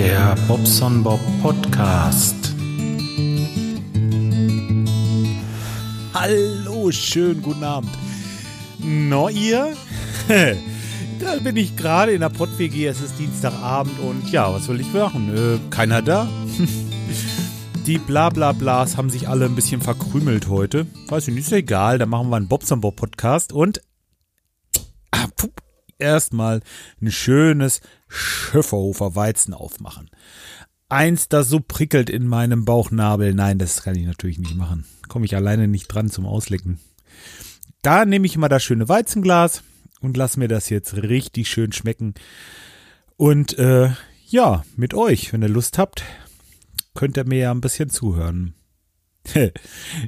Der Bobson Bob Podcast. Hallo, schönen guten Abend. No, ihr? da bin ich gerade in der Pott-WG, es ist Dienstagabend und ja, was soll ich machen? Äh, keiner da? Die Blablablas haben sich alle ein bisschen verkrümelt heute. Weiß ich nicht, ist egal, dann machen wir einen Bobson Bob Podcast und ah, erstmal ein schönes Schöfferhofer Weizen aufmachen. Eins, das so prickelt in meinem Bauchnabel. Nein, das kann ich natürlich nicht machen. Komme ich alleine nicht dran zum Auslecken. Da nehme ich mal das schöne Weizenglas und lass mir das jetzt richtig schön schmecken. Und äh, ja, mit euch, wenn ihr Lust habt, könnt ihr mir ja ein bisschen zuhören.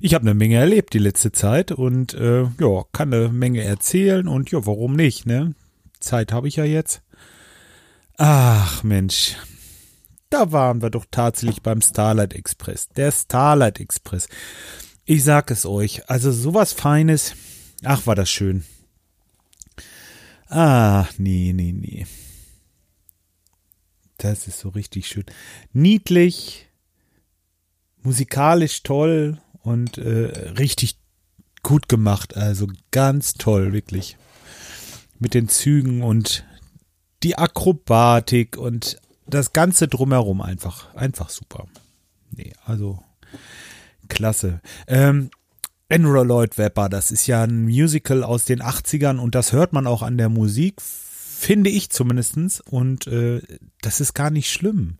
Ich habe eine Menge erlebt die letzte Zeit und äh, ja, kann eine Menge erzählen und ja, warum nicht, ne? Zeit habe ich ja jetzt. Ach Mensch, da waren wir doch tatsächlich beim Starlight Express. Der Starlight Express. Ich sag es euch, also sowas Feines. Ach, war das schön. Ach, nee, nee, nee. Das ist so richtig schön. Niedlich, musikalisch toll und äh, richtig gut gemacht. Also ganz toll, wirklich. Mit den Zügen und die Akrobatik und das Ganze drumherum einfach, einfach super. Nee, also klasse. Ähm, Andrew Lloyd Webber, das ist ja ein Musical aus den 80ern und das hört man auch an der Musik, finde ich zumindestens Und äh, das ist gar nicht schlimm.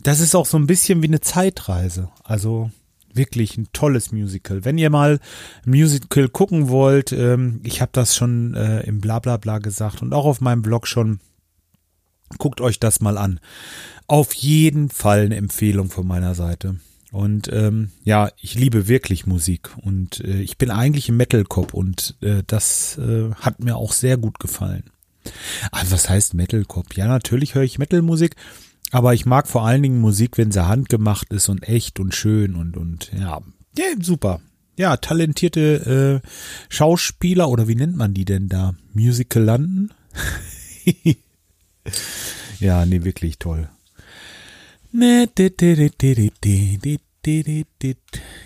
Das ist auch so ein bisschen wie eine Zeitreise. Also wirklich ein tolles Musical. Wenn ihr mal Musical gucken wollt, ähm, ich habe das schon äh, im Blablabla gesagt und auch auf meinem Blog schon, guckt euch das mal an. Auf jeden Fall eine Empfehlung von meiner Seite. Und ähm, ja, ich liebe wirklich Musik und äh, ich bin eigentlich ein Metal-Cop und äh, das äh, hat mir auch sehr gut gefallen. Also was heißt Metal-Cop? Ja, natürlich höre ich Metal-Musik, aber ich mag vor allen Dingen Musik, wenn sie handgemacht ist und echt und schön und, und ja, ja super. Ja, talentierte äh, Schauspieler oder wie nennt man die denn da? Musicalanten? ja, nee, wirklich toll.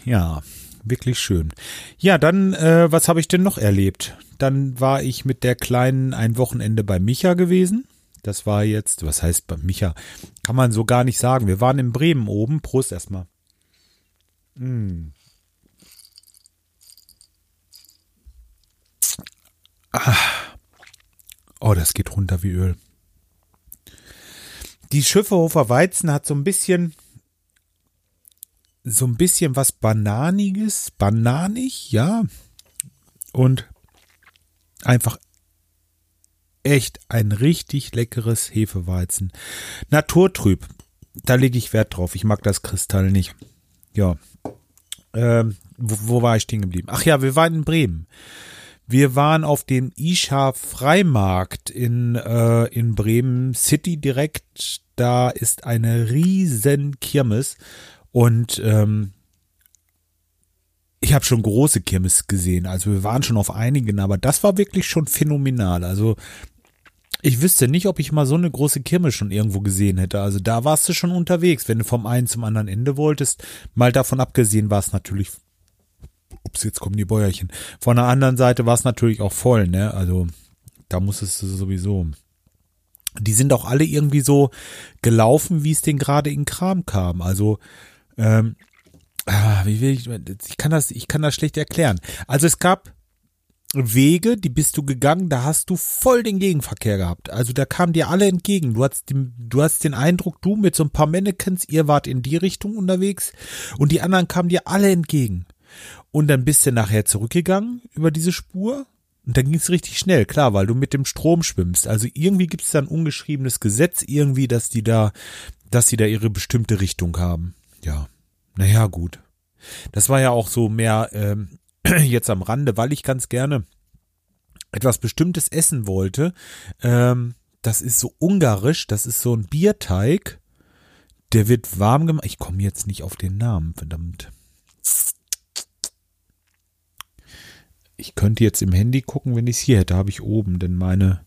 Ja, wirklich schön. Ja, dann, äh, was habe ich denn noch erlebt? Dann war ich mit der Kleinen ein Wochenende bei Micha gewesen. Das war jetzt, was heißt bei Micha? Kann man so gar nicht sagen. Wir waren in Bremen oben. Prost erstmal. Mm. Oh, das geht runter wie Öl. Die Schifferhofer Weizen hat so ein bisschen, so ein bisschen was Bananiges, bananig, ja. Und einfach echt ein richtig leckeres Hefeweizen. Naturtrüb, da lege ich Wert drauf. Ich mag das Kristall nicht. Ja. Ähm, wo, wo war ich stehen geblieben? Ach ja, wir waren in Bremen. Wir waren auf dem Isha Freimarkt in, äh, in Bremen City direkt. Da ist eine riesen Kirmes und ähm, ich habe schon große Kirmes gesehen. Also wir waren schon auf einigen, aber das war wirklich schon phänomenal. Also ich wüsste nicht, ob ich mal so eine große Kirmes schon irgendwo gesehen hätte. Also da warst du schon unterwegs, wenn du vom einen zum anderen Ende wolltest. Mal davon abgesehen war es natürlich ups, jetzt kommen die Bäuerchen. Von der anderen Seite war es natürlich auch voll, ne? Also da muss es sowieso. Die sind auch alle irgendwie so gelaufen, wie es denen gerade in Kram kam. Also ähm, ah, wie will ich, ich kann das, ich kann das schlecht erklären. Also es gab Wege, die bist du gegangen, da hast du voll den Gegenverkehr gehabt. Also da kamen dir alle entgegen. Du hast, den, du hast den Eindruck, du mit so ein paar Mannequins, ihr wart in die Richtung unterwegs und die anderen kamen dir alle entgegen. Und dann bist du nachher zurückgegangen über diese Spur. Und dann ging es richtig schnell, klar, weil du mit dem Strom schwimmst. Also irgendwie gibt es da ein ungeschriebenes Gesetz irgendwie, dass die da, dass sie da ihre bestimmte Richtung haben. Ja, naja, gut. Das war ja auch so mehr ähm, jetzt am Rande, weil ich ganz gerne etwas Bestimmtes essen wollte. Ähm, das ist so ungarisch, das ist so ein Bierteig. Der wird warm gemacht. Ich komme jetzt nicht auf den Namen, verdammt. Ich könnte jetzt im Handy gucken, wenn ich es hier hätte, habe ich oben, denn meine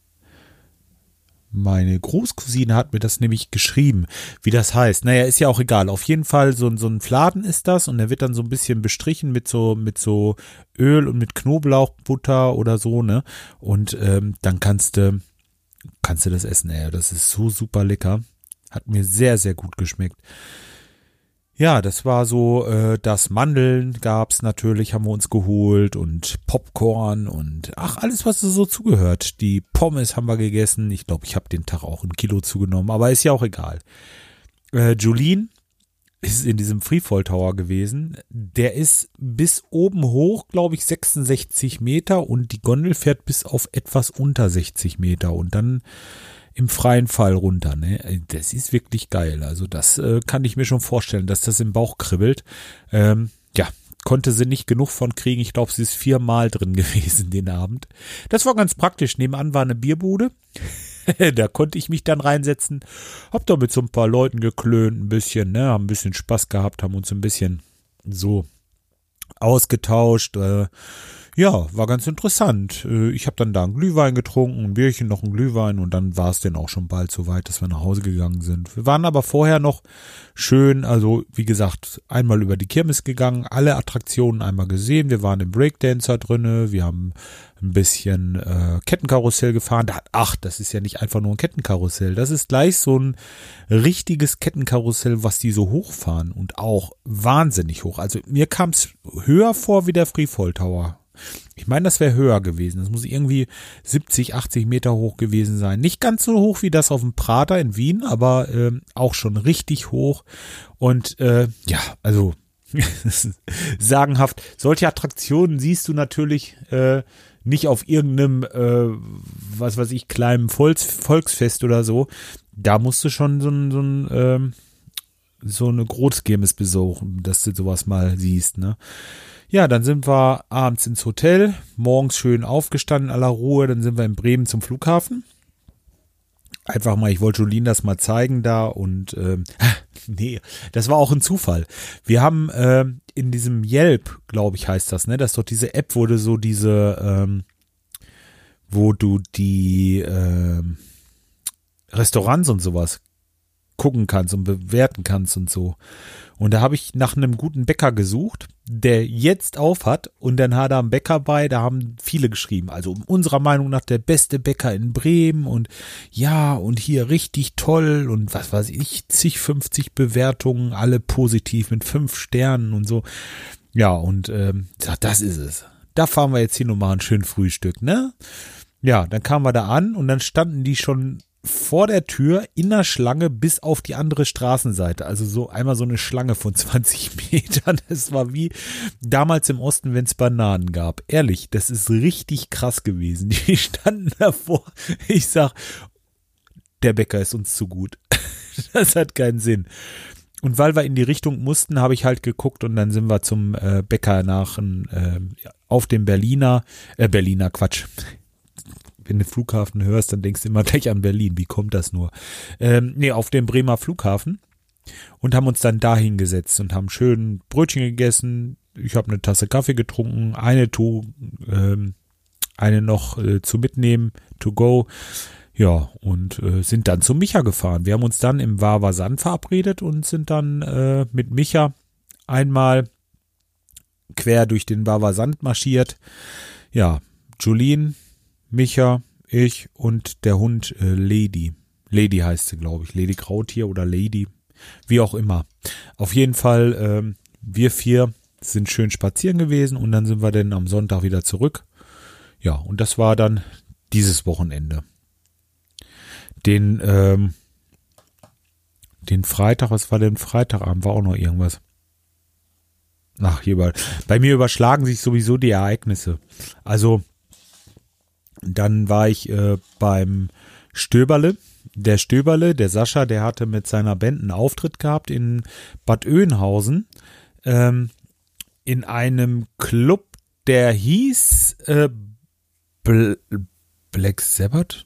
Meine Großcousine hat mir das nämlich geschrieben, wie das heißt. Naja, ist ja auch egal. Auf jeden Fall so, so ein Fladen ist das und der wird dann so ein bisschen bestrichen mit so, mit so Öl und mit Knoblauchbutter oder so, ne? Und ähm, dann kannst du, kannst du das essen, ey. Das ist so super lecker. Hat mir sehr, sehr gut geschmeckt. Ja, das war so, äh, das Mandeln gab's natürlich, haben wir uns geholt und Popcorn und ach, alles, was so zugehört. Die Pommes haben wir gegessen. Ich glaube, ich habe den Tag auch ein Kilo zugenommen, aber ist ja auch egal. Äh, Julien ist in diesem Freefall Tower gewesen. Der ist bis oben hoch, glaube ich, 66 Meter und die Gondel fährt bis auf etwas unter 60 Meter und dann im freien Fall runter. Ne? Das ist wirklich geil. Also das äh, kann ich mir schon vorstellen, dass das im Bauch kribbelt. Ähm, ja, konnte sie nicht genug von kriegen. Ich glaube, sie ist viermal drin gewesen den Abend. Das war ganz praktisch. Nebenan war eine Bierbude. da konnte ich mich dann reinsetzen. Hab da mit so ein paar Leuten geklönt, ein bisschen, ne, haben ein bisschen Spaß gehabt, haben uns ein bisschen so ausgetauscht. Äh, ja, war ganz interessant. Äh, ich habe dann da einen Glühwein getrunken, ein Bierchen, noch ein Glühwein und dann war es dann auch schon bald so weit, dass wir nach Hause gegangen sind. Wir waren aber vorher noch schön, also wie gesagt, einmal über die Kirmes gegangen, alle Attraktionen einmal gesehen. Wir waren im Breakdancer drinne, wir haben ein bisschen äh, Kettenkarussell gefahren. Da, ach, das ist ja nicht einfach nur ein Kettenkarussell. Das ist gleich so ein richtiges Kettenkarussell, was die so hochfahren und auch wahnsinnig hoch. Also mir kam es höher vor wie der Freefall Tower. Ich meine, das wäre höher gewesen. Das muss irgendwie 70, 80 Meter hoch gewesen sein. Nicht ganz so hoch wie das auf dem Prater in Wien, aber äh, auch schon richtig hoch. Und äh, ja, also sagenhaft. Solche Attraktionen siehst du natürlich äh, nicht auf irgendeinem, äh, was weiß ich, kleinen Volks Volksfest oder so. Da musst du schon so so ein ähm, so eine Großkirmes besuchen, dass du sowas mal siehst, ne? Ja, dann sind wir abends ins Hotel, morgens schön aufgestanden, aller Ruhe, dann sind wir in Bremen zum Flughafen. Einfach mal, ich wollte Jolien das mal zeigen da und ähm, nee, das war auch ein Zufall. Wir haben äh, in diesem Yelp, glaube ich, heißt das, ne? Das ist doch diese App, du so diese, ähm, wo du die ähm, Restaurants und sowas gucken kannst und bewerten kannst und so. Und da habe ich nach einem guten Bäcker gesucht, der jetzt auf hat und dann hat er einen Bäcker bei, da haben viele geschrieben. Also unserer Meinung nach der beste Bäcker in Bremen und ja, und hier richtig toll und was weiß ich, zig, 50 Bewertungen, alle positiv mit fünf Sternen und so. Ja, und ähm, das ist es. Da fahren wir jetzt hin und machen ein schön Frühstück, ne? Ja, dann kamen wir da an und dann standen die schon vor der Tür in der Schlange bis auf die andere Straßenseite. Also so einmal so eine Schlange von 20 Metern. Das war wie damals im Osten, wenn es Bananen gab. Ehrlich, das ist richtig krass gewesen. Die standen davor. Ich sag, der Bäcker ist uns zu gut. Das hat keinen Sinn. Und weil wir in die Richtung mussten, habe ich halt geguckt und dann sind wir zum äh, Bäcker nach äh, auf dem Berliner, äh, Berliner Quatsch, wenn du Flughafen hörst, dann denkst du immer gleich an Berlin. Wie kommt das nur? Ähm, nee, auf dem Bremer Flughafen und haben uns dann da hingesetzt und haben schön Brötchen gegessen. Ich habe eine Tasse Kaffee getrunken, eine to, ähm, eine noch äh, zu mitnehmen, to go. Ja, und äh, sind dann zu Micha gefahren. Wir haben uns dann im Wawa Sand verabredet und sind dann äh, mit Micha einmal quer durch den Wawa Sand marschiert. Ja, Julien Micha, ich und der Hund äh, Lady. Lady heißt sie, glaube ich. Lady Krautier oder Lady. Wie auch immer. Auf jeden Fall, ähm, wir vier sind schön spazieren gewesen und dann sind wir dann am Sonntag wieder zurück. Ja, und das war dann dieses Wochenende. Den, ähm, den Freitag, was war denn Freitagabend? War auch noch irgendwas. Ach, hier bei mir überschlagen sich sowieso die Ereignisse. Also, dann war ich äh, beim Stöberle. Der Stöberle, der Sascha, der hatte mit seiner Band einen Auftritt gehabt in Bad Oeynhausen ähm, in einem Club, der hieß äh, Bl Black Sabbath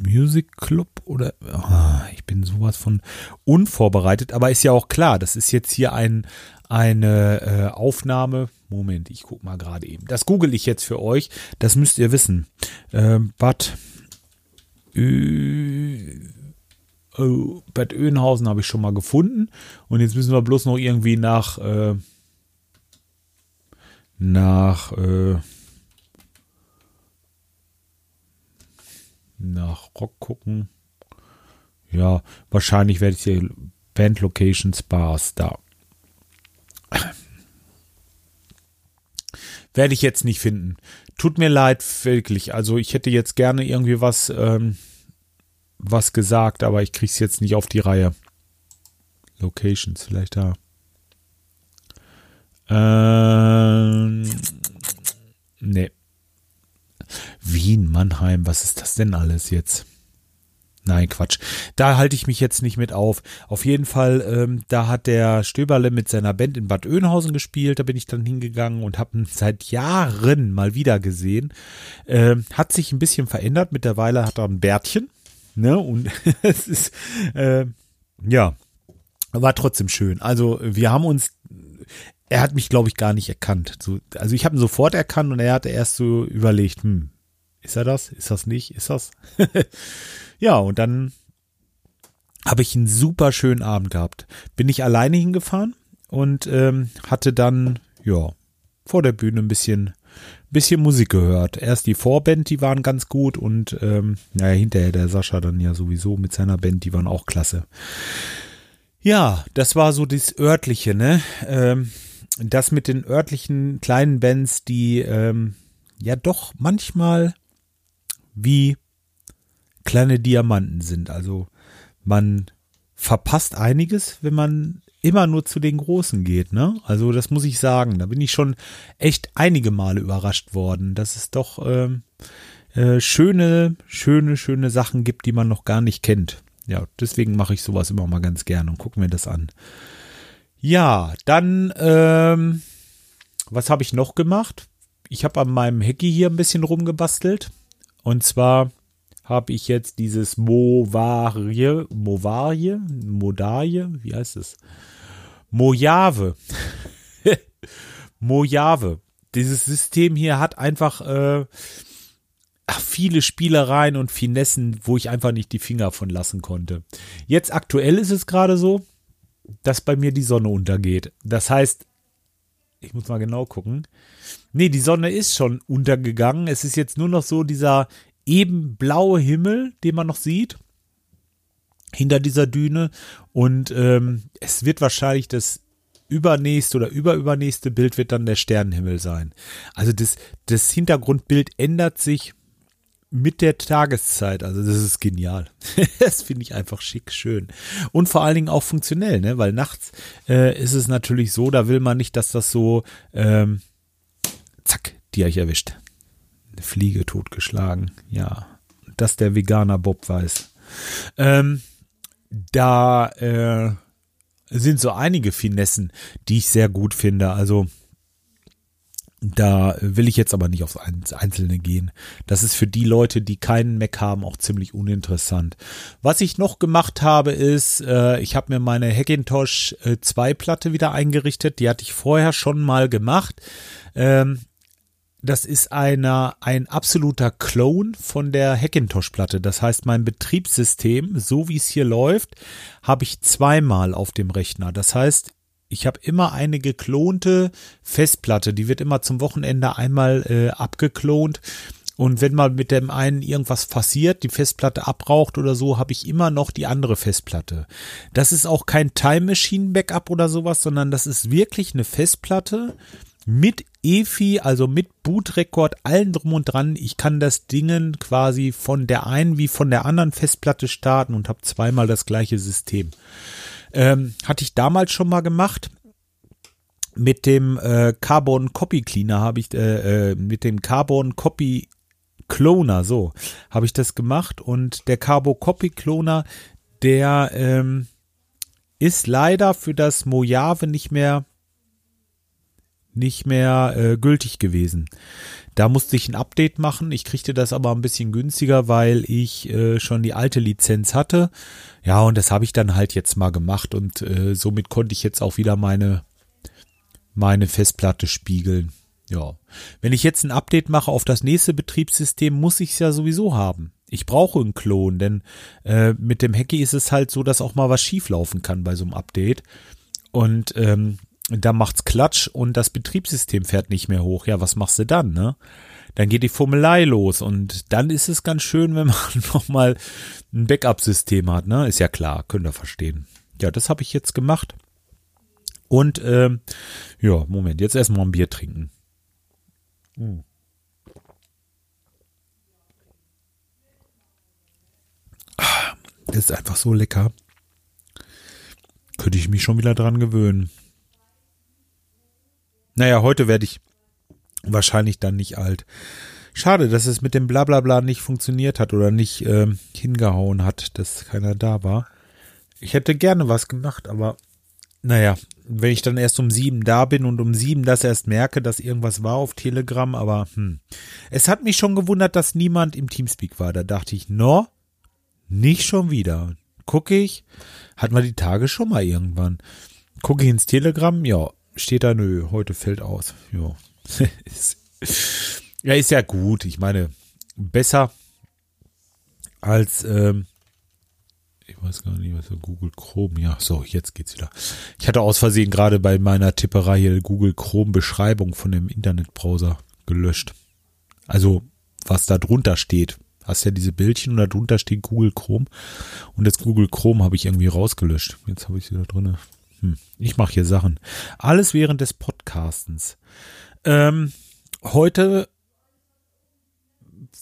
Music Club oder oh, ich bin sowas von unvorbereitet, aber ist ja auch klar, das ist jetzt hier ein eine äh, Aufnahme. Moment, ich guck mal gerade eben. Das google ich jetzt für euch. Das müsst ihr wissen. Ähm, Bad Ö oh, Bad Oeynhausen habe ich schon mal gefunden. Und jetzt müssen wir bloß noch irgendwie nach, äh, nach, äh, nach Rock gucken. Ja, wahrscheinlich werde ich hier Band Locations Bars da. Werde ich jetzt nicht finden. Tut mir leid, wirklich. Also ich hätte jetzt gerne irgendwie was, ähm, was gesagt, aber ich krieg's jetzt nicht auf die Reihe. Locations, vielleicht da. Ähm, nee. Wien, Mannheim, was ist das denn alles jetzt? Nein, Quatsch. Da halte ich mich jetzt nicht mit auf. Auf jeden Fall, ähm, da hat der Stöberle mit seiner Band in Bad Oeynhausen gespielt. Da bin ich dann hingegangen und habe ihn seit Jahren mal wieder gesehen. Ähm, hat sich ein bisschen verändert. Mittlerweile hat er ein Bärtchen. Ne? Und es ist, äh, ja, war trotzdem schön. Also wir haben uns, er hat mich, glaube ich, gar nicht erkannt. So, also ich habe ihn sofort erkannt und er hatte erst so überlegt, hm, ist er das? Ist das nicht? Ist das? ja, und dann habe ich einen super schönen Abend gehabt. Bin ich alleine hingefahren und ähm, hatte dann, ja, vor der Bühne ein bisschen, bisschen Musik gehört. Erst die Vorband, die waren ganz gut und ähm, naja, hinterher der Sascha dann ja sowieso mit seiner Band, die waren auch klasse. Ja, das war so das örtliche, ne? Ähm, das mit den örtlichen kleinen Bands, die ähm, ja doch manchmal wie kleine Diamanten sind. Also man verpasst einiges, wenn man immer nur zu den Großen geht, ne? Also das muss ich sagen. Da bin ich schon echt einige Male überrascht worden, dass es doch ähm, äh, schöne, schöne, schöne Sachen gibt, die man noch gar nicht kennt. Ja, deswegen mache ich sowas immer mal ganz gerne und gucke mir das an. Ja, dann, ähm, was habe ich noch gemacht? Ich habe an meinem Hecki hier ein bisschen rumgebastelt. Und zwar habe ich jetzt dieses Movarie, Movarie, Modaje, wie heißt es? Mojave. Mojave. Dieses System hier hat einfach äh, viele Spielereien und Finessen, wo ich einfach nicht die Finger von lassen konnte. Jetzt aktuell ist es gerade so, dass bei mir die Sonne untergeht. Das heißt, ich muss mal genau gucken. Nee, die Sonne ist schon untergegangen. Es ist jetzt nur noch so dieser eben blaue Himmel, den man noch sieht hinter dieser Düne. Und ähm, es wird wahrscheinlich das übernächste oder überübernächste Bild wird dann der Sternenhimmel sein. Also das, das Hintergrundbild ändert sich mit der Tageszeit. Also das ist genial. das finde ich einfach schick, schön. Und vor allen Dingen auch funktionell, ne? Weil nachts äh, ist es natürlich so, da will man nicht, dass das so ähm, zack, die habe ich erwischt. Eine Fliege totgeschlagen. Ja. Dass der Veganer Bob weiß. Ähm, da äh, sind so einige Finessen, die ich sehr gut finde. Also da will ich jetzt aber nicht aufs Einzelne gehen. Das ist für die Leute, die keinen Mac haben, auch ziemlich uninteressant. Was ich noch gemacht habe, ist, äh, ich habe mir meine Hackintosh 2 äh, Platte wieder eingerichtet. Die hatte ich vorher schon mal gemacht. Ähm, das ist einer, ein absoluter Clone von der Hackintosh-Platte. Das heißt, mein Betriebssystem, so wie es hier läuft, habe ich zweimal auf dem Rechner. Das heißt, ich habe immer eine geklonte Festplatte, die wird immer zum Wochenende einmal äh, abgeklont. Und wenn mal mit dem einen irgendwas passiert, die Festplatte abraucht oder so, habe ich immer noch die andere Festplatte. Das ist auch kein Time Machine Backup oder sowas, sondern das ist wirklich eine Festplatte mit EFI, also mit Bootrekord, allen drum und dran. Ich kann das Dingen quasi von der einen wie von der anderen Festplatte starten und habe zweimal das gleiche System. Ähm, hatte ich damals schon mal gemacht. Mit dem äh, Carbon Copy Cleaner habe ich, äh, äh, mit dem Carbon Copy Cloner, so habe ich das gemacht. Und der Carbon Copy Cloner, der ähm, ist leider für das Mojave nicht mehr nicht mehr äh, gültig gewesen. Da musste ich ein Update machen. Ich kriegte das aber ein bisschen günstiger, weil ich äh, schon die alte Lizenz hatte. Ja, und das habe ich dann halt jetzt mal gemacht und äh, somit konnte ich jetzt auch wieder meine meine Festplatte spiegeln. Ja, wenn ich jetzt ein Update mache auf das nächste Betriebssystem, muss ich es ja sowieso haben. Ich brauche einen Klon, denn äh, mit dem Hacky ist es halt so, dass auch mal was schieflaufen kann bei so einem Update. Und ähm, da macht's Klatsch und das Betriebssystem fährt nicht mehr hoch. Ja, was machst du dann, ne? Dann geht die Fummelei los und dann ist es ganz schön, wenn man nochmal ein Backup-System hat, ne? Ist ja klar, könnt ihr verstehen. Ja, das habe ich jetzt gemacht. Und ähm, ja, Moment, jetzt erstmal ein Bier trinken. Hm. Das ist einfach so lecker. Könnte ich mich schon wieder dran gewöhnen. Naja, heute werde ich wahrscheinlich dann nicht alt. Schade, dass es mit dem Blablabla nicht funktioniert hat oder nicht äh, hingehauen hat, dass keiner da war. Ich hätte gerne was gemacht, aber naja, wenn ich dann erst um sieben da bin und um sieben das erst merke, dass irgendwas war auf Telegram, aber hm. Es hat mich schon gewundert, dass niemand im Teamspeak war. Da dachte ich, no, nicht schon wieder. Gucke ich, hatten wir die Tage schon mal irgendwann. Gucke ich ins Telegram, ja, steht da, nö, heute fällt aus. Ja. ja, ist ja gut. Ich meine, besser als ähm, ich weiß gar nicht, was Google Chrome. Ja, so, jetzt geht's wieder. Ich hatte aus Versehen gerade bei meiner Tipperei hier Google Chrome Beschreibung von dem Internetbrowser gelöscht. Also, was da drunter steht. Hast ja diese Bildchen und da drunter steht Google Chrome. Und das Google Chrome habe ich irgendwie rausgelöscht. Jetzt habe ich sie da drinne. Hm, ich mache hier Sachen. Alles während des Podcastens. Ähm, heute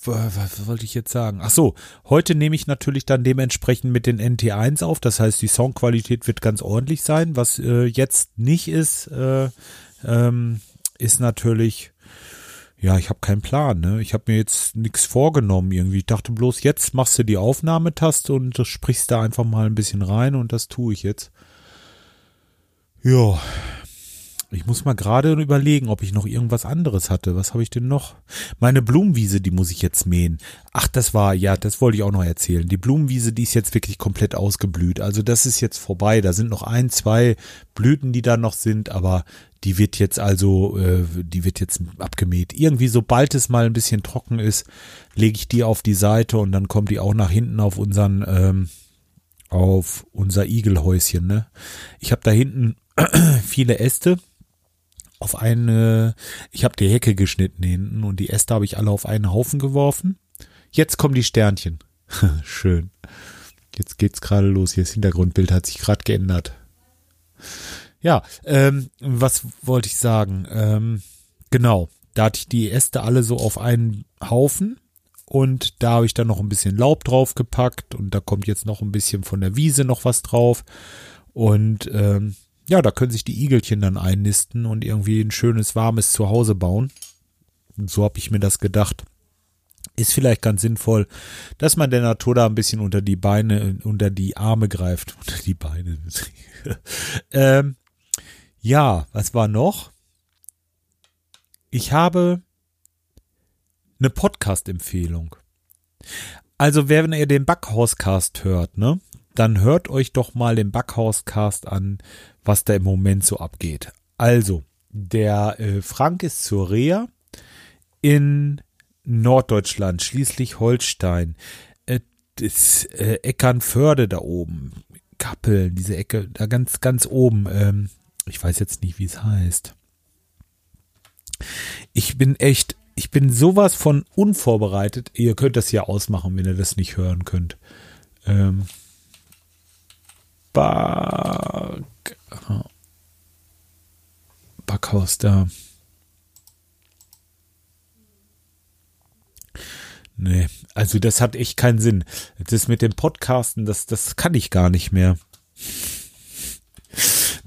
was wollte ich jetzt sagen? Ach so, heute nehme ich natürlich dann dementsprechend mit den NT1 auf. Das heißt, die Soundqualität wird ganz ordentlich sein. Was äh, jetzt nicht ist, äh, ähm, ist natürlich, ja, ich habe keinen Plan. Ne? Ich habe mir jetzt nichts vorgenommen irgendwie. Ich dachte bloß, jetzt machst du die Aufnahmetaste und sprichst da einfach mal ein bisschen rein und das tue ich jetzt. Ja, ich muss mal gerade überlegen, ob ich noch irgendwas anderes hatte. Was habe ich denn noch? Meine Blumenwiese, die muss ich jetzt mähen. Ach, das war, ja, das wollte ich auch noch erzählen. Die Blumenwiese, die ist jetzt wirklich komplett ausgeblüht. Also das ist jetzt vorbei. Da sind noch ein, zwei Blüten, die da noch sind, aber die wird jetzt also, äh, die wird jetzt abgemäht. Irgendwie, sobald es mal ein bisschen trocken ist, lege ich die auf die Seite und dann kommt die auch nach hinten auf unseren, ähm, auf unser Igelhäuschen. Ne? Ich habe da hinten viele Äste auf eine, ich habe die Hecke geschnitten hinten und die Äste habe ich alle auf einen Haufen geworfen. Jetzt kommen die Sternchen. Schön. Jetzt geht's gerade los. Hier das Hintergrundbild hat sich gerade geändert. Ja, ähm, was wollte ich sagen? Ähm, genau, da hatte ich die Äste alle so auf einen Haufen und da habe ich dann noch ein bisschen Laub drauf gepackt und da kommt jetzt noch ein bisschen von der Wiese noch was drauf und ähm, ja, da können sich die Igelchen dann einnisten und irgendwie ein schönes, warmes Zuhause bauen. So habe ich mir das gedacht. Ist vielleicht ganz sinnvoll, dass man der Natur da ein bisschen unter die Beine, unter die Arme greift. Unter die Beine. ähm, ja, was war noch? Ich habe eine Podcast-Empfehlung. Also, wenn ihr den Backhauscast hört, ne, dann hört euch doch mal den Backhauscast an was da im Moment so abgeht. Also, der äh, Frank ist zur Reha in Norddeutschland, schließlich Holstein, äh, das, äh, Eckernförde da oben, Kappeln, diese Ecke, da ganz, ganz oben. Ähm, ich weiß jetzt nicht, wie es heißt. Ich bin echt, ich bin sowas von unvorbereitet. Ihr könnt das ja ausmachen, wenn ihr das nicht hören könnt. Ähm, Backhaus da. Nee, also das hat echt keinen Sinn. Das mit dem Podcasten, das, das kann ich gar nicht mehr.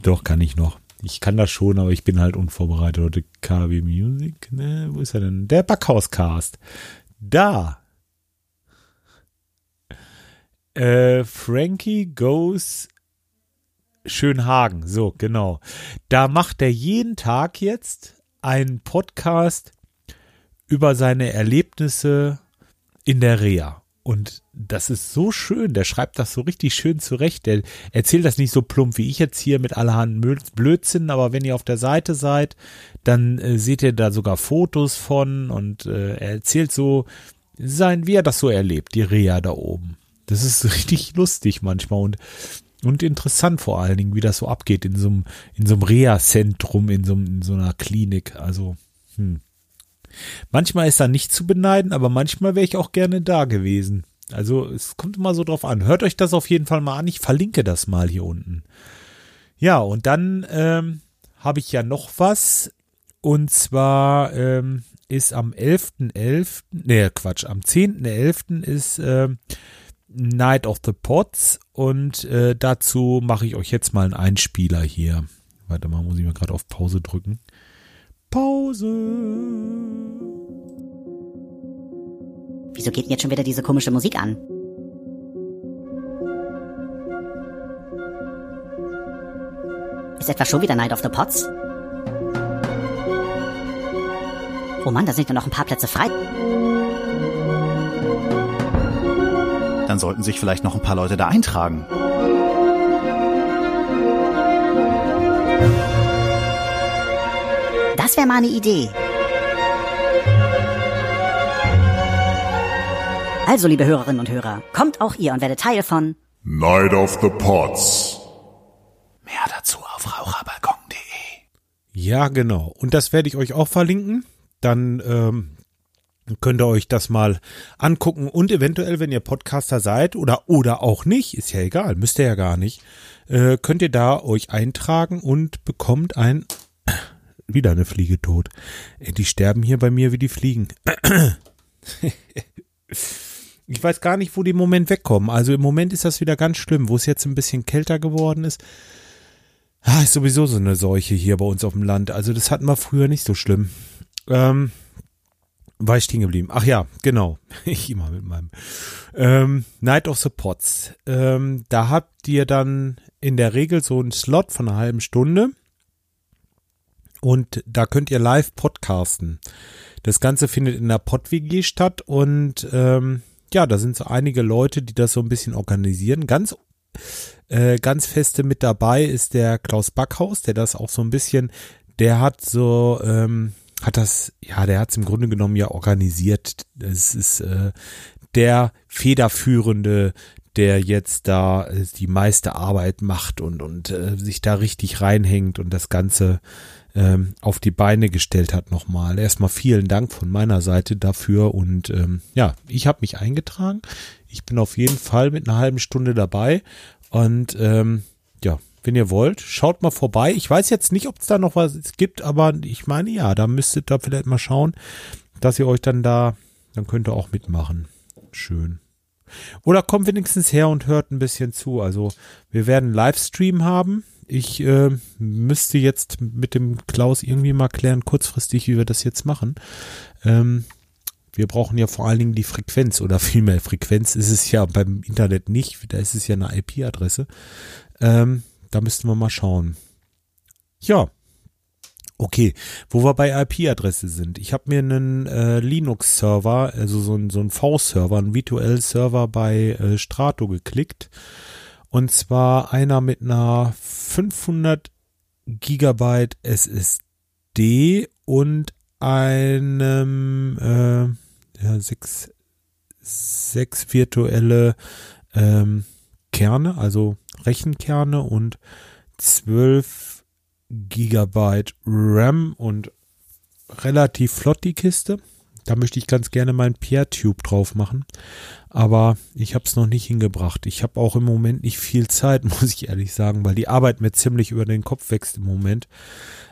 Doch, kann ich noch. Ich kann das schon, aber ich bin halt unvorbereitet. Heute KW Music, ne, wo ist er denn? Der Backhauscast. Da. Äh, Frankie goes Schönhagen, so genau. Da macht er jeden Tag jetzt einen Podcast über seine Erlebnisse in der Reha. Und das ist so schön, der schreibt das so richtig schön zurecht. Der erzählt das nicht so plump wie ich jetzt hier mit allerhand Blödsinn, aber wenn ihr auf der Seite seid, dann äh, seht ihr da sogar Fotos von und äh, er erzählt so sein, wie er das so erlebt, die Reha da oben. Das ist richtig lustig manchmal und, und interessant vor allen Dingen, wie das so abgeht in so einem, in so einem Reha-Zentrum, in so, in so einer Klinik. Also, hm. Manchmal ist da nicht zu beneiden, aber manchmal wäre ich auch gerne da gewesen. Also es kommt immer so drauf an. Hört euch das auf jeden Fall mal an. Ich verlinke das mal hier unten. Ja, und dann ähm, habe ich ja noch was. Und zwar ähm, ist am 11.11., .11., nee, Quatsch, am 10.11. ist äh, Night of the Pots und äh, dazu mache ich euch jetzt mal einen Einspieler hier. Warte mal, muss ich mal gerade auf Pause drücken. Pause. Wieso geht denn jetzt schon wieder diese komische Musik an? Ist etwa schon wieder Night of the Pots? Oh Mann, da sind ja noch ein paar Plätze frei. Dann sollten sich vielleicht noch ein paar Leute da eintragen. Das wäre mal eine Idee. Also, liebe Hörerinnen und Hörer, kommt auch ihr und werdet Teil von Night of the Pots. Mehr dazu auf raucherbalkon.de. Ja, genau. Und das werde ich euch auch verlinken. Dann ähm, könnt ihr euch das mal angucken und eventuell, wenn ihr Podcaster seid oder oder auch nicht, ist ja egal, müsst ihr ja gar nicht, äh, könnt ihr da euch eintragen und bekommt ein wieder eine Fliege tot. Die sterben hier bei mir wie die Fliegen. ich weiß gar nicht, wo die im Moment wegkommen. Also im Moment ist das wieder ganz schlimm, wo es jetzt ein bisschen kälter geworden ist. Ah, ist sowieso so eine Seuche hier bei uns auf dem Land. Also das hatten wir früher nicht so schlimm. Ähm, war ich stehen geblieben? Ach ja, genau. Ich immer mit meinem ähm, Night of the Pots. Ähm, da habt ihr dann in der Regel so einen Slot von einer halben Stunde. Und da könnt ihr live podcasten. Das Ganze findet in der PodWG statt und ähm, ja, da sind so einige Leute, die das so ein bisschen organisieren. Ganz äh, ganz feste mit dabei ist der Klaus Backhaus, der das auch so ein bisschen, der hat so ähm, hat das, ja, der hat es im Grunde genommen ja organisiert. Es ist äh, der federführende, der jetzt da äh, die meiste Arbeit macht und und äh, sich da richtig reinhängt und das Ganze ähm, auf die Beine gestellt hat nochmal. Erstmal vielen Dank von meiner Seite dafür und ähm, ja, ich habe mich eingetragen. Ich bin auf jeden Fall mit einer halben Stunde dabei und ähm, wenn ihr wollt, schaut mal vorbei. Ich weiß jetzt nicht, ob es da noch was gibt, aber ich meine ja, da müsstet ihr vielleicht mal schauen, dass ihr euch dann da, dann könnt ihr auch mitmachen. Schön. Oder kommt wenigstens her und hört ein bisschen zu. Also wir werden Livestream haben. Ich äh, müsste jetzt mit dem Klaus irgendwie mal klären, kurzfristig, wie wir das jetzt machen. Ähm, wir brauchen ja vor allen Dingen die Frequenz oder vielmehr Frequenz ist es ja beim Internet nicht. Da ist es ja eine IP-Adresse. Ähm, da müssten wir mal schauen. Ja. Okay, wo wir bei IP-Adresse sind. Ich habe mir einen äh, Linux-Server, also so ein, so ein V-Server, einen virtuellen Server bei äh, Strato geklickt. Und zwar einer mit einer 500 Gigabyte SSD und einem äh, ja, sechs, sechs virtuelle ähm, Kerne, also Rechenkerne und 12 Gigabyte RAM und relativ flott die Kiste. Da möchte ich ganz gerne mein PeerTube drauf machen. Aber ich habe es noch nicht hingebracht. Ich habe auch im Moment nicht viel Zeit, muss ich ehrlich sagen, weil die Arbeit mir ziemlich über den Kopf wächst im Moment.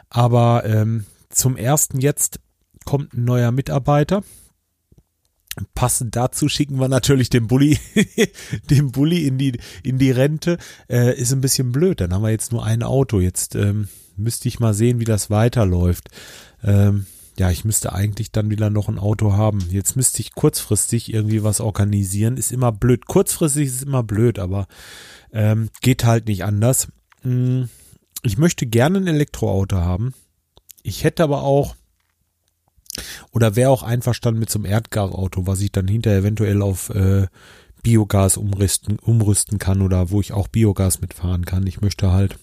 Aber ähm, zum ersten jetzt kommt ein neuer Mitarbeiter. Passend dazu schicken wir natürlich den Bulli, den Bulli in die, in die Rente. Äh, ist ein bisschen blöd. Dann haben wir jetzt nur ein Auto. Jetzt ähm, müsste ich mal sehen, wie das weiterläuft. Ähm, ja, ich müsste eigentlich dann wieder noch ein Auto haben. Jetzt müsste ich kurzfristig irgendwie was organisieren. Ist immer blöd. Kurzfristig ist immer blöd, aber ähm, geht halt nicht anders. Hm, ich möchte gerne ein Elektroauto haben. Ich hätte aber auch oder wäre auch einverstanden mit so einem Erdgasauto, was ich dann hinterher eventuell auf äh, Biogas umrüsten, umrüsten kann oder wo ich auch Biogas mitfahren kann. Ich möchte halt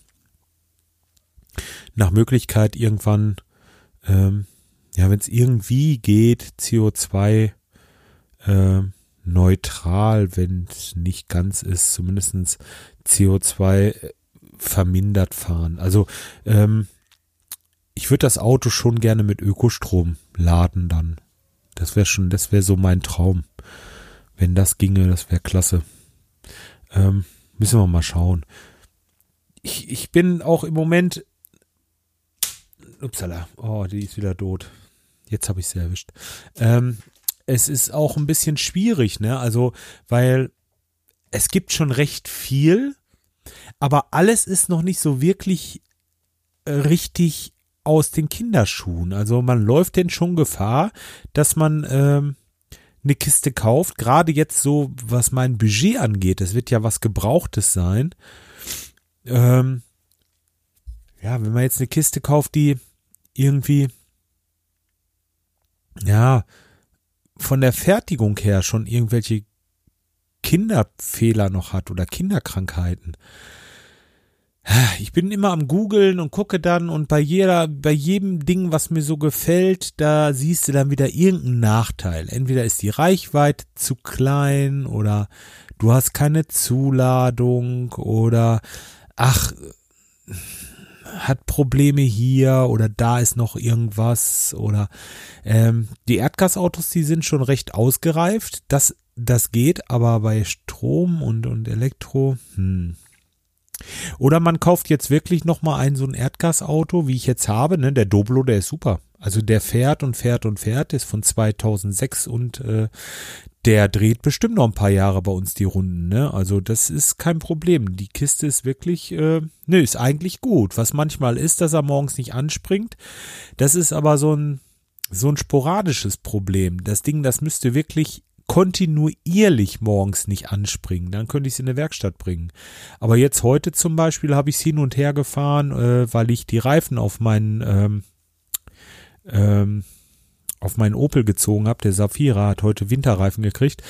nach Möglichkeit irgendwann, ähm, ja, wenn es irgendwie geht, CO2 äh, neutral, wenn es nicht ganz ist, zumindestens CO2 vermindert fahren. Also ähm, ich würde das Auto schon gerne mit Ökostrom laden dann. Das wäre schon, das wäre so mein Traum. Wenn das ginge, das wäre klasse. Ähm, müssen wir mal schauen. Ich, ich bin auch im Moment. Upsala. Oh, die ist wieder tot. Jetzt habe ich sie erwischt. Ähm, es ist auch ein bisschen schwierig, ne? Also, weil es gibt schon recht viel, aber alles ist noch nicht so wirklich äh, richtig aus den Kinderschuhen. Also man läuft denn schon Gefahr, dass man ähm, eine Kiste kauft, gerade jetzt so, was mein Budget angeht, es wird ja was Gebrauchtes sein. Ähm, ja, wenn man jetzt eine Kiste kauft, die irgendwie, ja, von der Fertigung her schon irgendwelche Kinderfehler noch hat oder Kinderkrankheiten. Ich bin immer am googeln und gucke dann und bei jeder, bei jedem Ding, was mir so gefällt, da siehst du dann wieder irgendeinen Nachteil. Entweder ist die Reichweite zu klein oder du hast keine Zuladung oder ach, hat Probleme hier oder da ist noch irgendwas oder ähm, die Erdgasautos, die sind schon recht ausgereift. Das, das geht, aber bei Strom und, und Elektro, hm. Oder man kauft jetzt wirklich nochmal ein so ein Erdgasauto, wie ich jetzt habe, ne? Der Doblo, der ist super. Also der fährt und fährt und fährt, ist von 2006 und äh, der dreht bestimmt noch ein paar Jahre bei uns die Runden, ne? Also das ist kein Problem. Die Kiste ist wirklich, äh, ne, ist eigentlich gut. Was manchmal ist, dass er morgens nicht anspringt. Das ist aber so ein, so ein sporadisches Problem. Das Ding, das müsste wirklich kontinuierlich morgens nicht anspringen. Dann könnte ich es in eine Werkstatt bringen. Aber jetzt heute zum Beispiel habe ich es hin und her gefahren, äh, weil ich die Reifen auf meinen ähm, ähm, auf meinen Opel gezogen habe, der Safira hat heute Winterreifen gekriegt,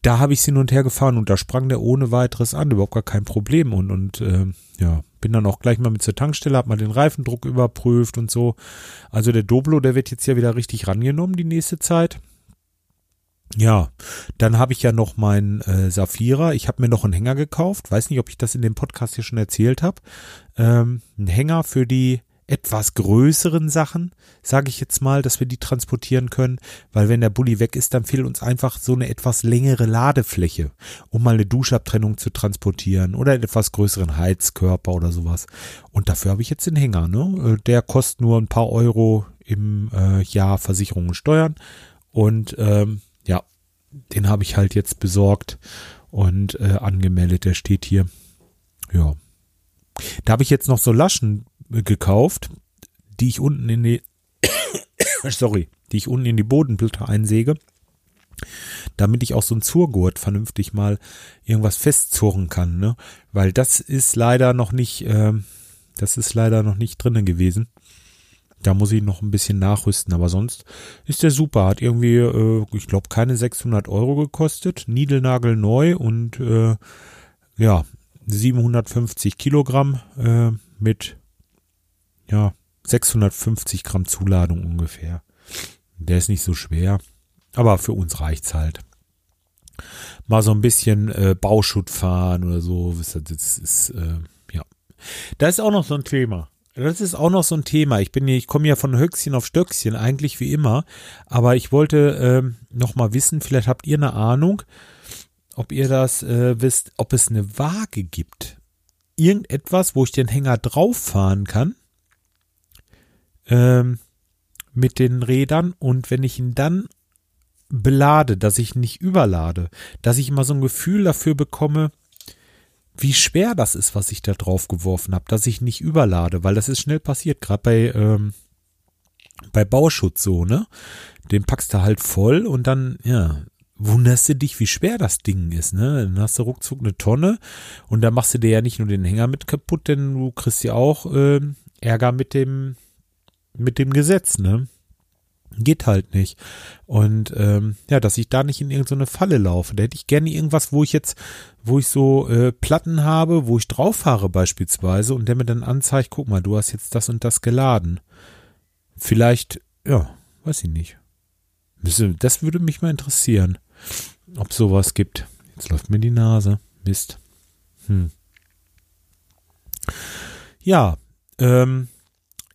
da habe ich hin und her gefahren und da sprang der ohne weiteres an, überhaupt gar kein Problem und und äh, ja, bin dann auch gleich mal mit zur Tankstelle, hab mal den Reifendruck überprüft und so. Also der Doblo, der wird jetzt ja wieder richtig rangenommen die nächste Zeit. Ja, dann habe ich ja noch meinen äh, Safira. Ich habe mir noch einen Hänger gekauft. Weiß nicht, ob ich das in dem Podcast hier schon erzählt habe. Ähm, ein Hänger für die etwas größeren Sachen, sage ich jetzt mal, dass wir die transportieren können, weil wenn der Bulli weg ist, dann fehlt uns einfach so eine etwas längere Ladefläche, um mal eine Duschabtrennung zu transportieren oder einen etwas größeren Heizkörper oder sowas. Und dafür habe ich jetzt den Hänger, ne? Äh, der kostet nur ein paar Euro im äh, Jahr Versicherungen und Steuern und ähm, den habe ich halt jetzt besorgt und äh, angemeldet. Der steht hier. Ja. Da habe ich jetzt noch so Laschen gekauft, die ich unten in die sorry, die ich unten in die Bodenplatte einsäge, damit ich auch so ein Zurgurt vernünftig mal irgendwas festzurren kann, ne? Weil das ist leider noch nicht, äh, das ist leider noch nicht drinnen gewesen. Da muss ich noch ein bisschen nachrüsten, aber sonst ist der super. Hat irgendwie, äh, ich glaube, keine 600 Euro gekostet, Niedelnagel neu und äh, ja 750 Kilogramm äh, mit ja, 650 Gramm Zuladung ungefähr. Der ist nicht so schwer, aber für uns reicht's halt. Mal so ein bisschen äh, Bauschutt fahren oder so, das ist, äh, ja. Da ist auch noch so ein Thema. Das ist auch noch so ein Thema. Ich bin, ich komme ja von Höchstchen auf Stöckchen, eigentlich wie immer. Aber ich wollte ähm, noch mal wissen, vielleicht habt ihr eine Ahnung, ob ihr das äh, wisst, ob es eine Waage gibt. Irgendetwas, wo ich den Hänger drauf fahren kann ähm, mit den Rädern und wenn ich ihn dann belade, dass ich nicht überlade, dass ich immer so ein Gefühl dafür bekomme, wie schwer das ist, was ich da drauf geworfen habe, dass ich nicht überlade, weil das ist schnell passiert, gerade bei ähm, bei Bauschutz so, ne? Den packst du halt voll und dann, ja, wunderst du dich, wie schwer das Ding ist, ne? Dann hast du ruckzuck eine Tonne und dann machst du dir ja nicht nur den Hänger mit kaputt, denn du kriegst ja auch äh, Ärger mit dem mit dem Gesetz, ne? Geht halt nicht. Und ähm, ja, dass ich da nicht in irgendeine Falle laufe. Da hätte ich gerne irgendwas, wo ich jetzt, wo ich so äh, Platten habe, wo ich drauf fahre beispielsweise und der mir dann anzeigt, guck mal, du hast jetzt das und das geladen. Vielleicht, ja, weiß ich nicht. Das würde mich mal interessieren. ob sowas gibt. Jetzt läuft mir die Nase. Mist. Hm. Ja, ähm,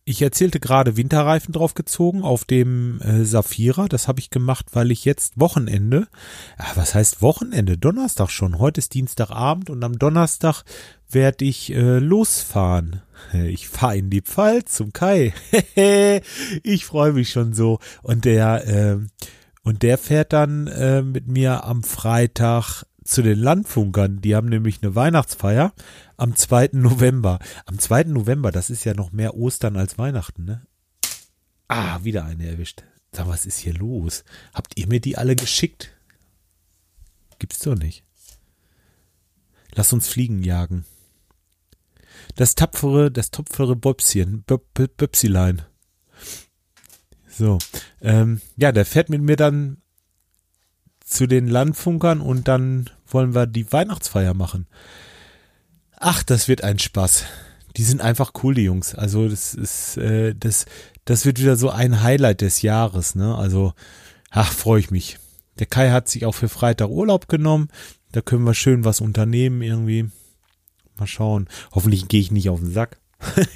ich erzählte gerade Winterreifen draufgezogen auf dem äh, Saphira. Das habe ich gemacht, weil ich jetzt Wochenende, ach, was heißt Wochenende? Donnerstag schon. Heute ist Dienstagabend und am Donnerstag werde ich äh, losfahren. Ich fahre in die Pfalz zum Kai. ich freue mich schon so. Und der äh, und der fährt dann äh, mit mir am Freitag zu den Landfunkern. Die haben nämlich eine Weihnachtsfeier am 2. November. Am 2. November, das ist ja noch mehr Ostern als Weihnachten, ne? Ah, wieder eine erwischt. Sag, was ist hier los? Habt ihr mir die alle geschickt? Gibt's doch nicht. Lass uns Fliegen jagen. Das tapfere, das tapfere Bobschen, Böpsilein. So, ähm, ja, der fährt mit mir dann zu den Landfunkern und dann wollen wir die Weihnachtsfeier machen. Ach, das wird ein Spaß. Die sind einfach cool, die Jungs. Also das ist, äh, das, das wird wieder so ein Highlight des Jahres, ne? Also, ach, freue ich mich. Der Kai hat sich auch für Freitag Urlaub genommen. Da können wir schön was unternehmen irgendwie. Mal schauen. Hoffentlich gehe ich nicht auf den Sack.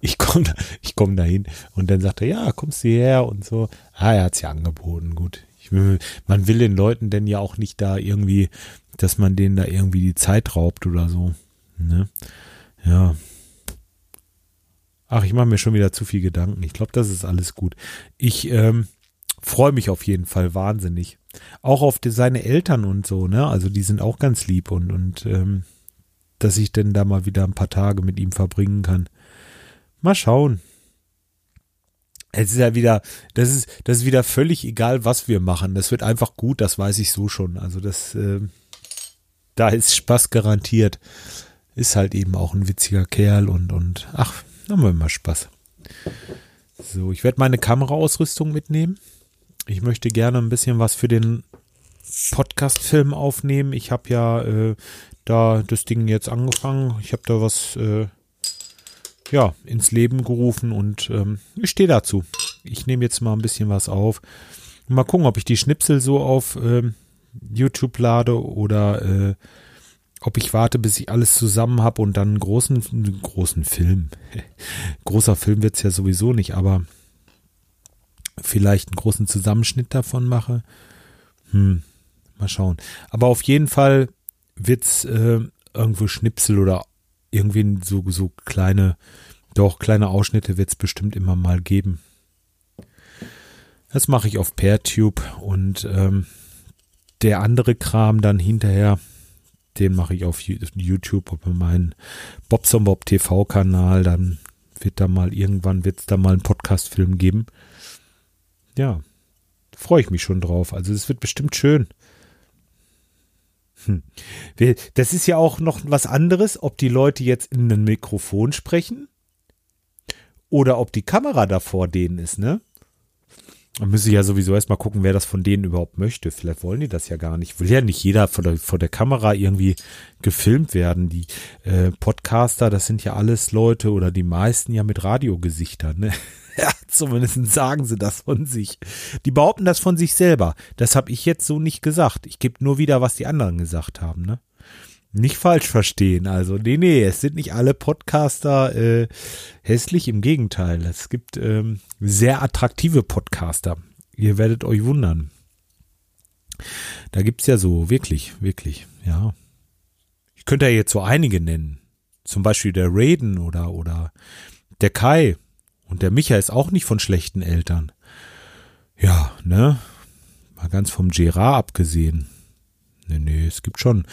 ich komme da, ich komme dahin und dann sagt er, ja, kommst du hierher und so. Ah, er hat's ja angeboten, gut. Man will den Leuten denn ja auch nicht da irgendwie, dass man denen da irgendwie die Zeit raubt oder so. Ne? Ja. Ach, ich mache mir schon wieder zu viel Gedanken. Ich glaube, das ist alles gut. Ich ähm, freue mich auf jeden Fall wahnsinnig. Auch auf die, seine Eltern und so, ne? Also die sind auch ganz lieb und, und ähm, dass ich denn da mal wieder ein paar Tage mit ihm verbringen kann. Mal schauen. Es ist ja wieder, das ist, das ist wieder völlig egal, was wir machen. Das wird einfach gut, das weiß ich so schon. Also das, äh, da ist Spaß garantiert. Ist halt eben auch ein witziger Kerl und, und, ach, haben wir immer Spaß. So, ich werde meine Kameraausrüstung mitnehmen. Ich möchte gerne ein bisschen was für den Podcast-Film aufnehmen. Ich habe ja äh, da das Ding jetzt angefangen. Ich habe da was äh, ja, ins Leben gerufen und ähm, ich stehe dazu. Ich nehme jetzt mal ein bisschen was auf. Mal gucken, ob ich die Schnipsel so auf ähm, YouTube lade oder äh, ob ich warte, bis ich alles zusammen habe und dann einen großen, großen Film. Großer Film wird's ja sowieso nicht, aber vielleicht einen großen Zusammenschnitt davon mache. Hm, mal schauen. Aber auf jeden Fall wird's äh, irgendwo Schnipsel oder irgendwie so, so kleine, doch kleine Ausschnitte wird es bestimmt immer mal geben. Das mache ich auf Peertube und ähm, der andere Kram dann hinterher, den mache ich auf YouTube, auf meinen Bobson Bob TV Kanal, dann wird da mal irgendwann wird es da mal einen Podcast-Film geben. Ja, freue ich mich schon drauf. Also es wird bestimmt schön. Hm. Das ist ja auch noch was anderes, ob die Leute jetzt in ein Mikrofon sprechen oder ob die Kamera da vor denen ist, ne? Man müsste ja sowieso erstmal gucken, wer das von denen überhaupt möchte. Vielleicht wollen die das ja gar nicht. Will ja nicht jeder vor der, vor der Kamera irgendwie gefilmt werden. Die äh, Podcaster, das sind ja alles Leute oder die meisten ja mit Radiogesichtern, ne? Ja, zumindest sagen sie das von sich. Die behaupten das von sich selber. Das habe ich jetzt so nicht gesagt. Ich gebe nur wieder, was die anderen gesagt haben, ne? Nicht falsch verstehen. Also, nee, nee, es sind nicht alle Podcaster äh, hässlich, im Gegenteil. Es gibt ähm, sehr attraktive Podcaster. Ihr werdet euch wundern. Da gibt's ja so, wirklich, wirklich, ja. Ich könnte ja jetzt so einige nennen. Zum Beispiel der Raiden oder, oder der Kai. Und der Micha ist auch nicht von schlechten Eltern. Ja, ne? Mal ganz vom Gerard abgesehen. Nee, nee, es gibt schon,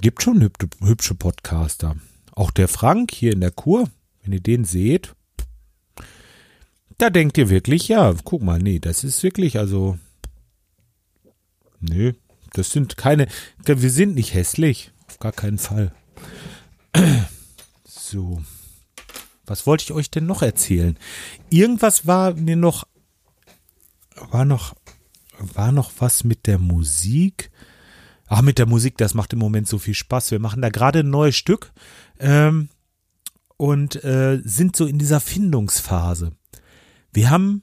gibt schon hübsche, Podcaster. Auch der Frank hier in der Kur, wenn ihr den seht, da denkt ihr wirklich, ja, guck mal, nee, das ist wirklich, also, nee, das sind keine, wir sind nicht hässlich, auf gar keinen Fall. So. Was wollte ich euch denn noch erzählen? Irgendwas war mir noch, war noch, war noch was mit der Musik. Ach, mit der Musik, das macht im Moment so viel Spaß. Wir machen da gerade ein neues Stück ähm, und äh, sind so in dieser Findungsphase. Wir haben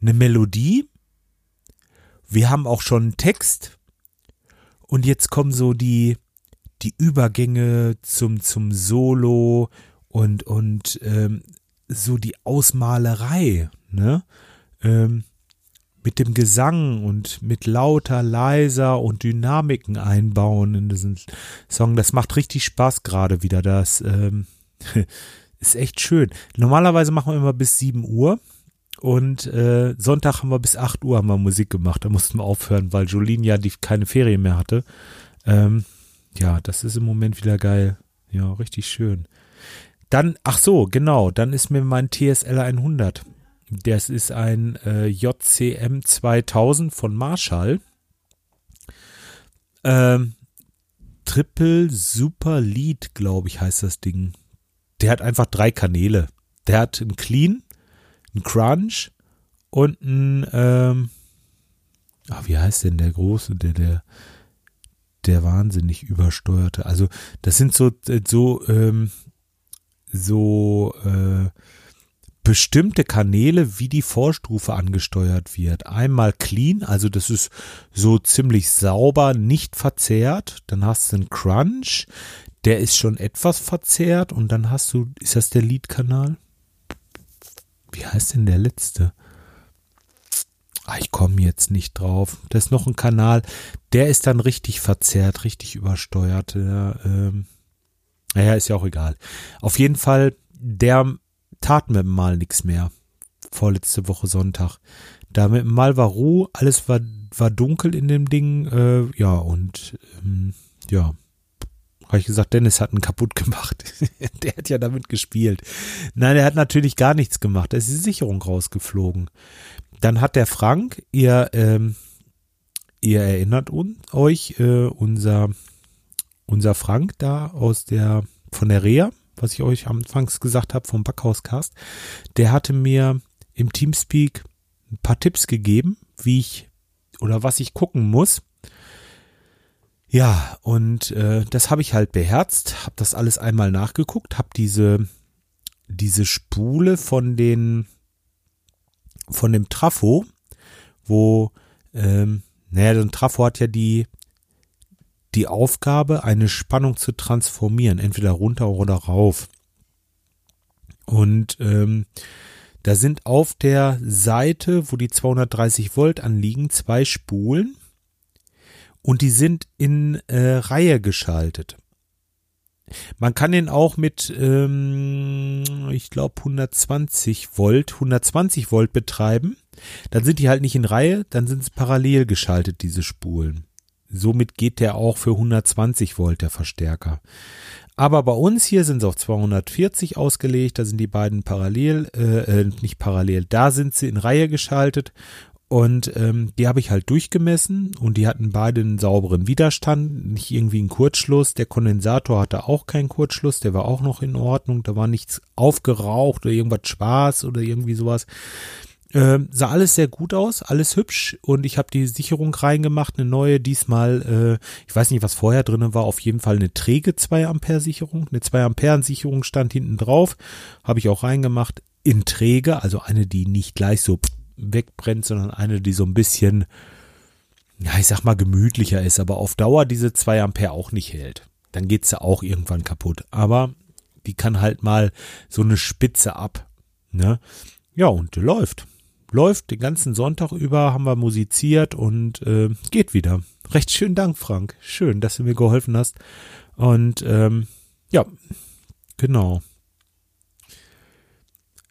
eine Melodie wir haben auch schon einen Text und jetzt kommen so die, die Übergänge zum, zum Solo und, und ähm, so die Ausmalerei, ne? Ähm, mit dem Gesang und mit lauter, leiser und Dynamiken einbauen in diesen Song. Das macht richtig Spaß gerade wieder. Das ähm, ist echt schön. Normalerweise machen wir immer bis 7 Uhr und äh, Sonntag haben wir bis 8 Uhr haben wir Musik gemacht. Da mussten wir aufhören, weil Jolene ja die keine Ferien mehr hatte. Ähm, ja, das ist im Moment wieder geil. Ja, richtig schön. Dann, ach so, genau, dann ist mir mein TSL 100. Das ist ein äh, JCM 2000 von Marshall. Ähm, Triple Super Lead, glaube ich, heißt das Ding. Der hat einfach drei Kanäle. Der hat einen Clean, einen Crunch und einen, ähm, ach, wie heißt denn der große, der, der, der wahnsinnig übersteuerte. Also, das sind so, so, ähm, so, äh, bestimmte Kanäle, wie die Vorstufe angesteuert wird. Einmal clean, also das ist so ziemlich sauber, nicht verzerrt. Dann hast du einen Crunch, der ist schon etwas verzerrt. Und dann hast du, ist das der Lead-Kanal? Wie heißt denn der letzte? Ah, ich komme jetzt nicht drauf. Da ist noch ein Kanal, der ist dann richtig verzerrt, richtig übersteuert. Der, ähm, naja, ist ja auch egal. Auf jeden Fall, der tat mir mal nichts mehr. Vorletzte Woche Sonntag. Da mit Mal war Ruhe, alles war, war dunkel in dem Ding, äh, ja, und ähm, ja, habe ich gesagt, Dennis hat ihn kaputt gemacht. der hat ja damit gespielt. Nein, er hat natürlich gar nichts gemacht. Da ist die Sicherung rausgeflogen. Dann hat der Frank, ihr, ähm, ihr erinnert uns, euch, äh, unser, unser Frank da aus der, von der Reha, was ich euch anfangs gesagt habe vom Backhauscast, der hatte mir im Teamspeak ein paar Tipps gegeben, wie ich oder was ich gucken muss. Ja, und äh, das habe ich halt beherzt, habe das alles einmal nachgeguckt, habe diese diese Spule von den von dem Trafo, wo ähm, naja, so ein Trafo hat ja die die Aufgabe, eine Spannung zu transformieren, entweder runter oder rauf. Und ähm, da sind auf der Seite, wo die 230 Volt anliegen, zwei Spulen und die sind in äh, Reihe geschaltet. Man kann den auch mit, ähm, ich glaube, 120 Volt, 120 Volt betreiben. Dann sind die halt nicht in Reihe, dann sind es parallel geschaltet, diese Spulen. Somit geht der auch für 120 Volt, der Verstärker. Aber bei uns hier sind sie auf 240 ausgelegt, da sind die beiden parallel, äh, äh, nicht parallel, da sind sie in Reihe geschaltet und ähm, die habe ich halt durchgemessen und die hatten beide einen sauberen Widerstand, nicht irgendwie einen Kurzschluss. Der Kondensator hatte auch keinen Kurzschluss, der war auch noch in Ordnung, da war nichts aufgeraucht oder irgendwas Spaß oder irgendwie sowas. Ähm, sah alles sehr gut aus, alles hübsch und ich habe die Sicherung reingemacht, eine neue, diesmal, äh, ich weiß nicht, was vorher drin war, auf jeden Fall eine träge 2 Ampere Sicherung, eine 2 Ampere Sicherung stand hinten drauf, habe ich auch reingemacht, in träge, also eine, die nicht gleich so wegbrennt, sondern eine, die so ein bisschen, ja, ich sag mal gemütlicher ist, aber auf Dauer diese 2 Ampere auch nicht hält. Dann geht sie auch irgendwann kaputt, aber die kann halt mal so eine Spitze ab, ne? Ja, und läuft läuft den ganzen Sonntag über, haben wir musiziert und äh, geht wieder. Recht schönen Dank, Frank. Schön, dass du mir geholfen hast. Und ähm, ja, genau.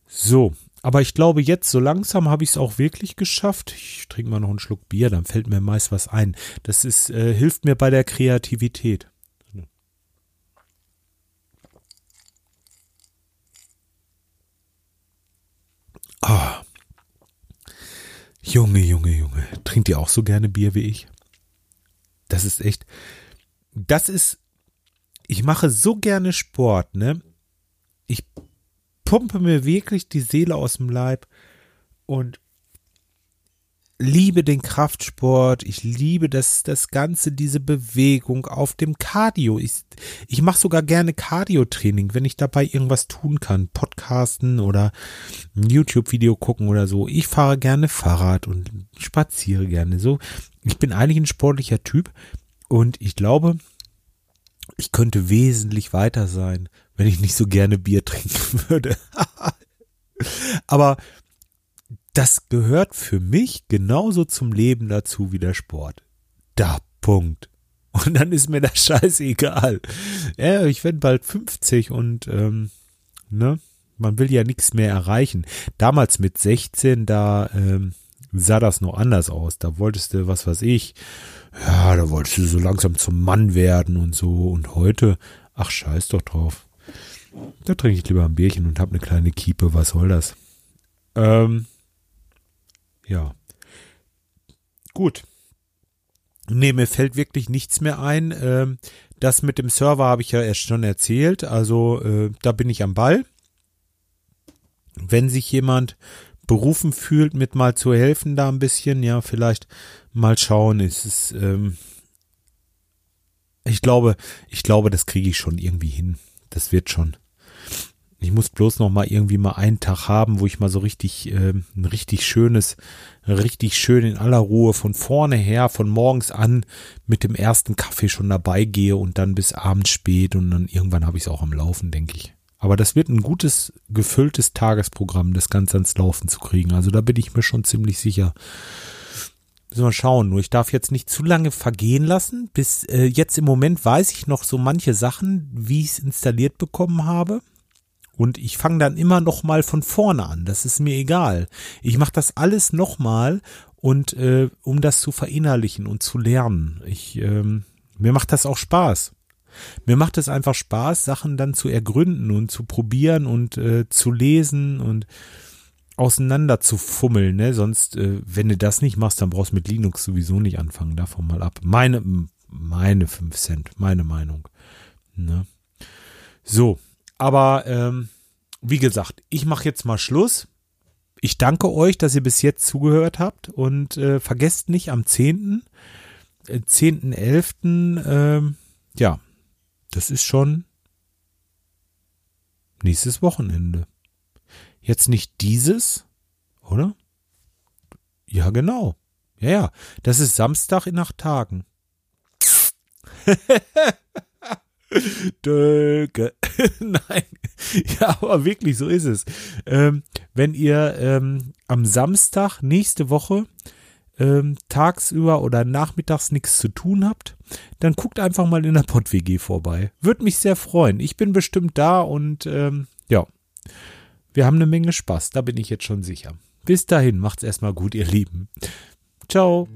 So, aber ich glaube jetzt, so langsam habe ich es auch wirklich geschafft. Ich trinke mal noch einen Schluck Bier, dann fällt mir meist was ein. Das ist, äh, hilft mir bei der Kreativität. Ah. Junge, Junge, Junge. Trinkt ihr auch so gerne Bier wie ich? Das ist echt. Das ist. Ich mache so gerne Sport, ne? Ich pumpe mir wirklich die Seele aus dem Leib und liebe den Kraftsport, ich liebe das, das Ganze, diese Bewegung auf dem Cardio. Ich, ich mache sogar gerne Cardio-Training, wenn ich dabei irgendwas tun kann. Podcasten oder ein YouTube-Video gucken oder so. Ich fahre gerne Fahrrad und spaziere gerne so. Ich bin eigentlich ein sportlicher Typ und ich glaube, ich könnte wesentlich weiter sein, wenn ich nicht so gerne Bier trinken würde. Aber das gehört für mich genauso zum Leben dazu wie der Sport. Da, Punkt. Und dann ist mir das scheißegal. Ja, ich werde bald 50 und ähm, ne, man will ja nichts mehr erreichen. Damals mit 16, da ähm, sah das noch anders aus. Da wolltest du, was weiß ich, ja, da wolltest du so langsam zum Mann werden und so. Und heute, ach scheiß doch drauf. Da trinke ich lieber ein Bierchen und hab eine kleine Kiepe, was soll das? Ähm, ja. Gut. Nee, mir fällt wirklich nichts mehr ein. Ähm, das mit dem Server habe ich ja erst schon erzählt. Also äh, da bin ich am Ball. Wenn sich jemand berufen fühlt, mit mal zu helfen, da ein bisschen, ja, vielleicht mal schauen. ist Es ähm, ich glaube, ich glaube, das kriege ich schon irgendwie hin. Das wird schon. Ich muss bloß noch mal irgendwie mal einen Tag haben, wo ich mal so richtig, äh, ein richtig schönes, richtig schön in aller Ruhe von vorne her, von morgens an mit dem ersten Kaffee schon dabei gehe und dann bis abends spät und dann irgendwann habe ich es auch am Laufen, denke ich. Aber das wird ein gutes, gefülltes Tagesprogramm, das Ganze ans Laufen zu kriegen. Also da bin ich mir schon ziemlich sicher. Müssen wir schauen. Nur ich darf jetzt nicht zu lange vergehen lassen. Bis äh, jetzt im Moment weiß ich noch so manche Sachen, wie ich es installiert bekommen habe. Und ich fange dann immer noch mal von vorne an. Das ist mir egal. Ich mache das alles noch mal und äh, um das zu verinnerlichen und zu lernen. Ich ähm, mir macht das auch Spaß. Mir macht es einfach Spaß, Sachen dann zu ergründen und zu probieren und äh, zu lesen und auseinander zu fummeln, ne? Sonst, äh, wenn du das nicht machst, dann brauchst du mit Linux sowieso nicht anfangen. Davon mal ab. Meine, meine fünf Cent, meine Meinung. Ne? So, aber ähm, wie gesagt, ich mache jetzt mal Schluss. Ich danke euch, dass ihr bis jetzt zugehört habt und äh, vergesst nicht am 10. Äh, 10.11. Äh, ja, das ist schon nächstes Wochenende. Jetzt nicht dieses, oder? Ja, genau. Ja, ja, das ist Samstag in acht Tagen. Dölke. Nein. Ja, aber wirklich, so ist es. Ähm, wenn ihr ähm, am Samstag nächste Woche ähm, tagsüber oder nachmittags nichts zu tun habt, dann guckt einfach mal in der Pott-WG vorbei. Würde mich sehr freuen. Ich bin bestimmt da und ähm, ja, wir haben eine Menge Spaß, da bin ich jetzt schon sicher. Bis dahin, macht's erstmal gut, ihr Lieben. Ciao.